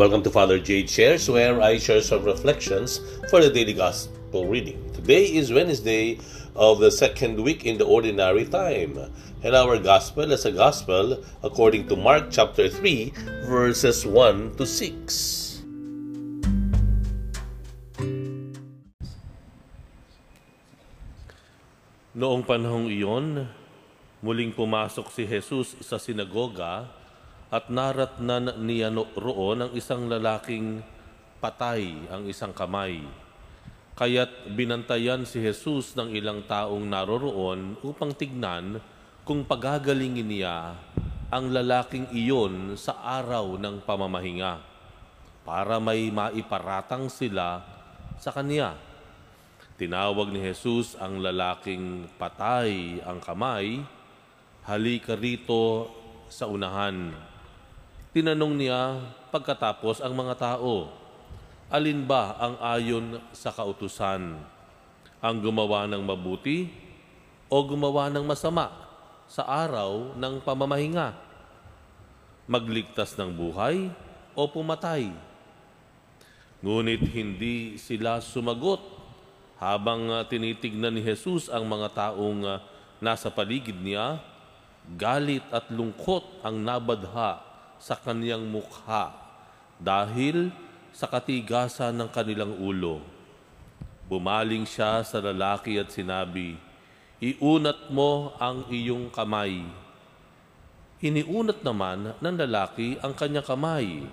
Welcome to Father Jade Shares, where I share some reflections for the daily gospel reading. Today is Wednesday of the second week in the ordinary time, and our gospel is a gospel according to Mark chapter 3, verses 1 to 6. Noong panahong iyon, muling pumasok si Jesus sa sinagoga at naratnan niya roon ang isang lalaking patay ang isang kamay. Kaya't binantayan si Jesus ng ilang taong naroroon upang tignan kung pagagalingin niya ang lalaking iyon sa araw ng pamamahinga para may maiparatang sila sa kanya. Tinawag ni Jesus ang lalaking patay ang kamay, halika rito sa unahan. Tinanong niya pagkatapos ang mga tao, alin ba ang ayon sa kautusan? Ang gumawa ng mabuti o gumawa ng masama sa araw ng pamamahinga? Magligtas ng buhay o pumatay? Ngunit hindi sila sumagot habang tinitignan ni Jesus ang mga taong nasa paligid niya, galit at lungkot ang nabadha sa kaniyang mukha dahil sa katigasan ng kanilang ulo. Bumaling siya sa lalaki at sinabi, Iunat mo ang iyong kamay. Iniunat naman ng lalaki ang kanyang kamay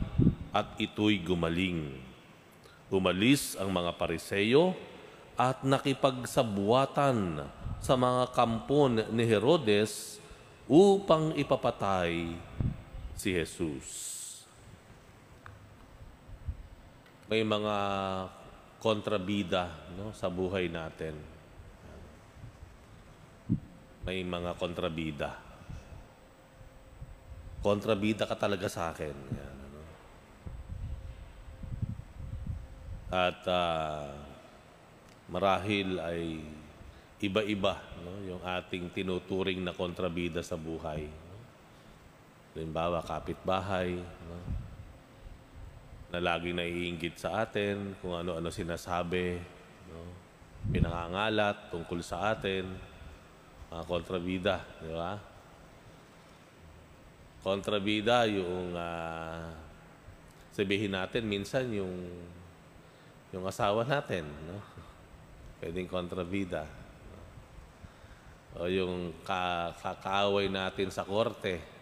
at ito'y gumaling. Umalis ang mga pariseyo at nakipagsabuatan sa mga kampon ni Herodes upang ipapatay si Jesus. May mga kontrabida no, sa buhay natin. May mga kontrabida. Kontrabida ka talaga sa akin. Yan, ano. At uh, marahil ay iba-iba no, yung ating tinuturing na kontrabida sa buhay. Halimbawa, kapitbahay, no? na laging naiinggit sa atin, kung ano-ano sinasabi, no? pinangangalat tungkol sa atin, mga kontrabida, di ba? Kontrabida yung uh, sabihin natin minsan yung yung asawa natin, no? Pwedeng kontrabida. O yung ka kakaaway natin sa korte,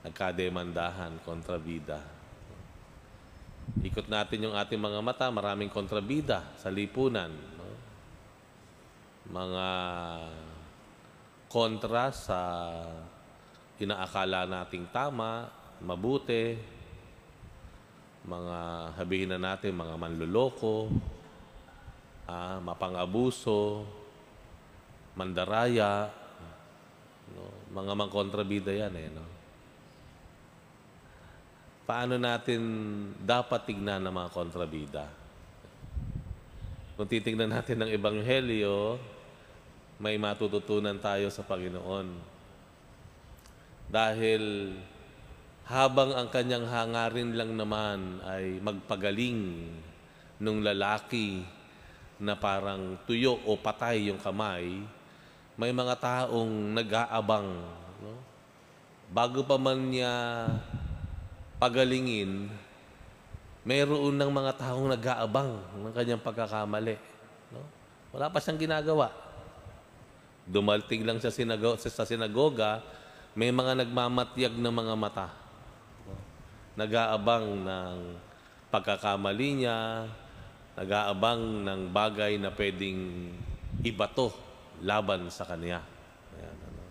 nagkademandahan, kontrabida. Ikot natin yung ating mga mata, maraming kontrabida sa lipunan. No? Mga kontra sa inaakala nating tama, mabuti, mga habihin na natin, mga manluloko, ah, mapangabuso, mandaraya, no? mga mangkontrabida yan eh. No? Paano natin dapat tignan ng mga kontrabida. Kung titignan natin ng Ebanghelyo, may matututunan tayo sa Panginoon. Dahil habang ang kanyang hangarin lang naman ay magpagaling nung lalaki na parang tuyo o patay yung kamay, may mga taong nag-aabang. No? Bago pa man niya pagalingin, mayroon ng mga taong nag-aabang ng kanyang pagkakamali. No? Wala pa siyang ginagawa. Dumalting lang siya sinago, sa sinagoga, may mga nagmamatyag ng mga mata. Nag-aabang ng pagkakamali niya, nag-aabang ng bagay na pwedeng ibato laban sa kanya. Ayan, ano.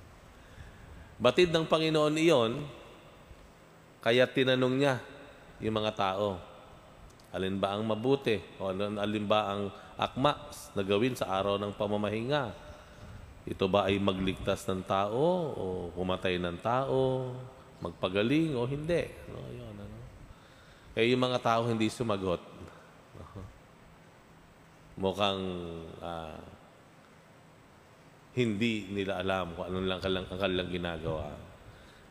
Batid ng Panginoon iyon, kaya tinanong niya yung mga tao, alin ba ang mabuti? O alin ba ang akma na gawin sa araw ng pamamahinga? Ito ba ay magligtas ng tao o pumatay ng tao, magpagaling o hindi? No, yun, ano. Kaya yung mga tao hindi sumagot. Mukhang uh, hindi nila alam kung ano lang ang kanilang ginagawa.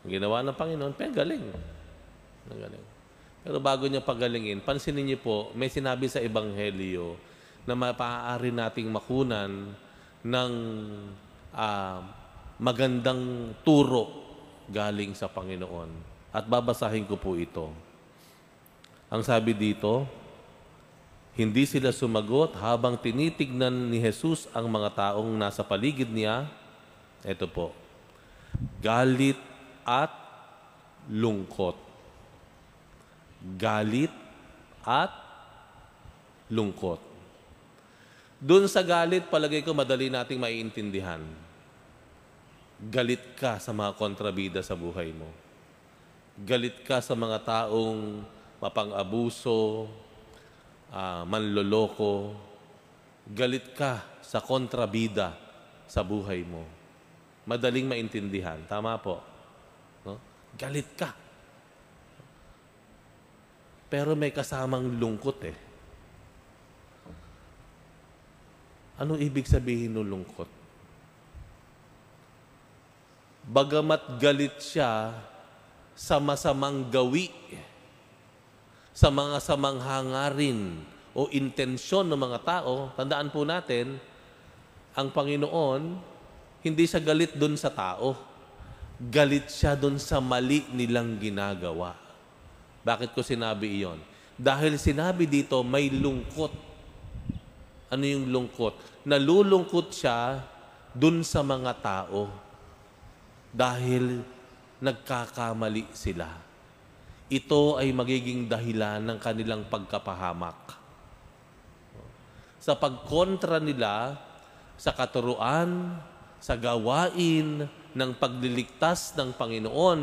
Ang ginawa ng Panginoon, pero galing. Ang galing. Pero bago niya pagalingin, pansinin niyo po, may sinabi sa Ebanghelyo na maaari nating makunan ng ah, magandang turo galing sa Panginoon. At babasahin ko po ito. Ang sabi dito, hindi sila sumagot habang tinitignan ni Jesus ang mga taong nasa paligid niya. Ito po, galit at lungkot. Galit at lungkot. Doon sa galit, palagay ko madali nating maiintindihan. Galit ka sa mga kontrabida sa buhay mo. Galit ka sa mga taong mapang-abuso, ah, manloloko. Galit ka sa kontrabida sa buhay mo. Madaling maintindihan. Tama po. No? Galit ka. Pero may kasamang lungkot eh. Ano ibig sabihin ng lungkot? Bagamat galit siya sa masamang gawi, sa mga samang hangarin o intensyon ng mga tao, tandaan po natin, ang Panginoon, hindi siya galit doon sa tao. Galit siya doon sa mali nilang ginagawa. Bakit ko sinabi iyon? Dahil sinabi dito, may lungkot. Ano yung lungkot? Nalulungkot siya dun sa mga tao dahil nagkakamali sila. Ito ay magiging dahilan ng kanilang pagkapahamak. Sa pagkontra nila sa katuruan, sa gawain ng pagliligtas ng Panginoon,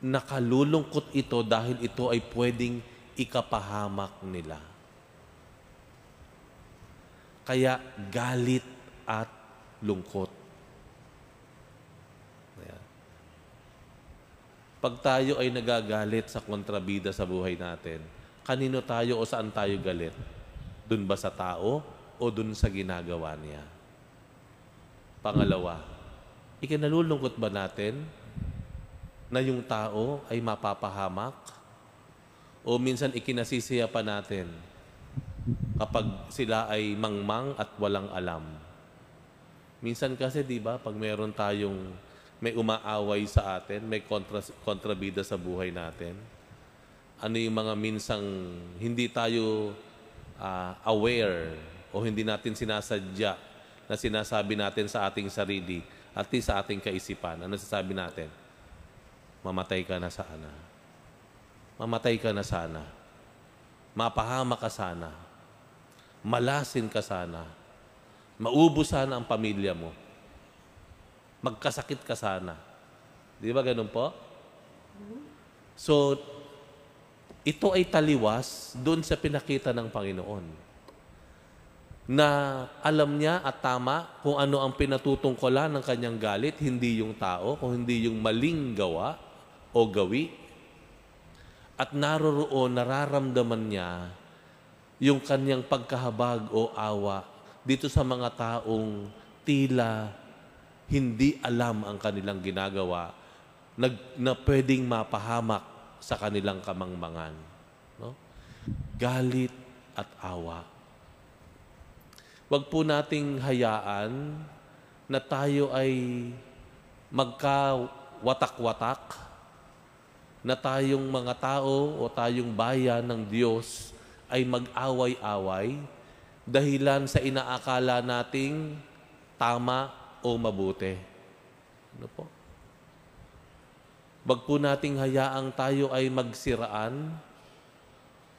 nakalulungkot ito dahil ito ay pwedeng ikapahamak nila. Kaya galit at lungkot. Ayan. Pag tayo ay nagagalit sa kontrabida sa buhay natin, kanino tayo o saan tayo galit? Dun ba sa tao o dun sa ginagawa niya? Pangalawa, ikinalulungkot ba natin na yung tao ay mapapahamak? O minsan ikinasisiya pa natin kapag sila ay mangmang at walang alam. Minsan kasi, di ba, pag meron tayong may umaaway sa atin, may kontra, kontrabida sa buhay natin, ano yung mga minsang hindi tayo ah, aware o hindi natin sinasadya na sinasabi natin sa ating sarili at sa ating kaisipan. Ano sasabi natin? Mamatay ka na sana. Mamatay ka na sana. Mapahama ka sana. Malasin ka sana. Maubos sana ang pamilya mo. Magkasakit ka sana. Di ba ganun po? So, ito ay taliwas doon sa pinakita ng Panginoon. Na alam niya at tama kung ano ang pinatutungkulan ng kanyang galit, hindi yung tao, kung hindi yung maling gawa o gawi. At naroroon, nararamdaman niya yung kanyang pagkahabag o awa dito sa mga taong tila hindi alam ang kanilang ginagawa nag, na pwedeng mapahamak sa kanilang kamangmangan. No? Galit at awa. Huwag po nating hayaan na tayo ay magkawatak-watak, na tayong mga tao o tayong bayan ng Diyos ay mag-away-away dahilan sa inaakala nating tama o mabuti. Ano po? Wag po nating hayaang tayo ay magsiraan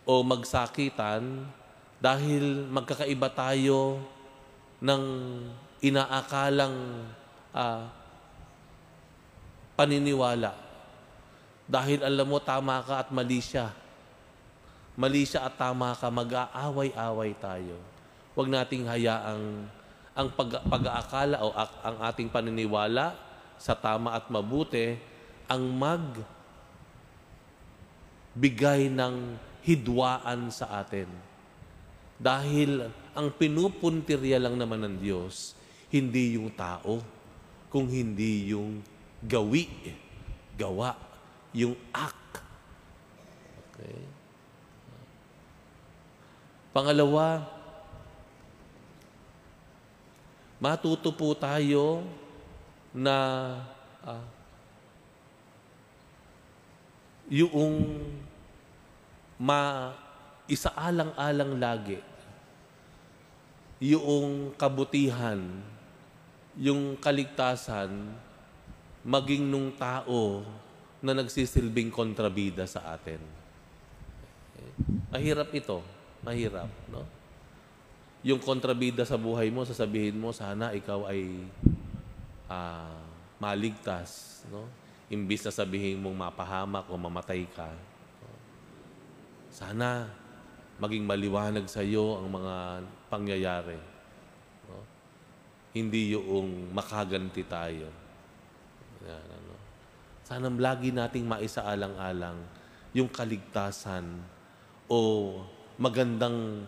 o magsakitan dahil magkakaiba tayo ng inaakalang ah, paniniwala. Dahil alam mo, tama ka at mali siya. Mali siya at tama ka, mag-aaway-away tayo. Huwag nating hayaang ang pag- pag-aakala o ang ating paniniwala sa tama at mabuti ang mag bigay ng hidwaan sa atin. Dahil ang pinupuntirya lang naman ng Diyos, hindi yung tao, kung hindi yung gawi, gawa, yung act Okay? Pangalawa, matuto po tayo na ah, yung ma isaalang-alang lagi yung kabutihan, yung kaligtasan, maging nung tao na nagsisilbing kontrabida sa atin. Mahirap ito. Mahirap, no? Yung kontrabida sa buhay mo, sasabihin mo, sana ikaw ay ah, maligtas, no? Imbis na sabihin mong mapahamak o mamatay ka. no? Sana maging maliwanag sa iyo ang mga pangyayari. No? Hindi yung makaganti tayo. Yan, ano. Sana lagi nating maisaalang-alang yung kaligtasan o magandang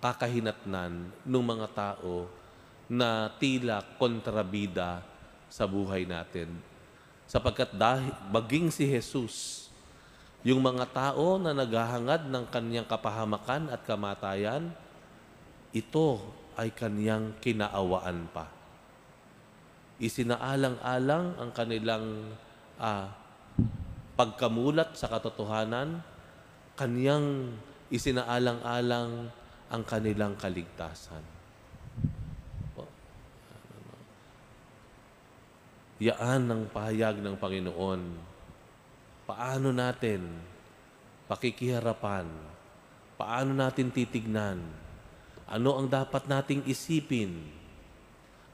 kakahinatnan ng mga tao na tila kontrabida sa buhay natin. Sapagkat dahil baging si Jesus, yung mga tao na naghahangad ng kanyang kapahamakan at kamatayan, ito ay kanyang kinaawaan pa. Isinaalang-alang ang kanilang ah, pagkamulat sa katotohanan, kanyang isinaalang-alang ang kanilang kaligtasan. Yaan ang pahayag ng Panginoon. Paano natin pakikiharapan? Paano natin titignan? Ano ang dapat nating isipin?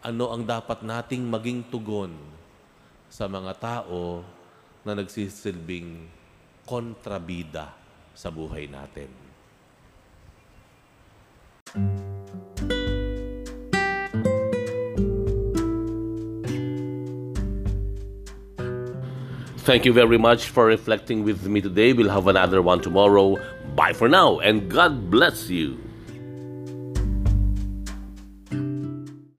Ano ang dapat nating maging tugon sa mga tao na nagsisilbing kontrabida sa buhay natin? Thank you very much for reflecting with me today. We'll have another one tomorrow. Bye for now, and God bless you.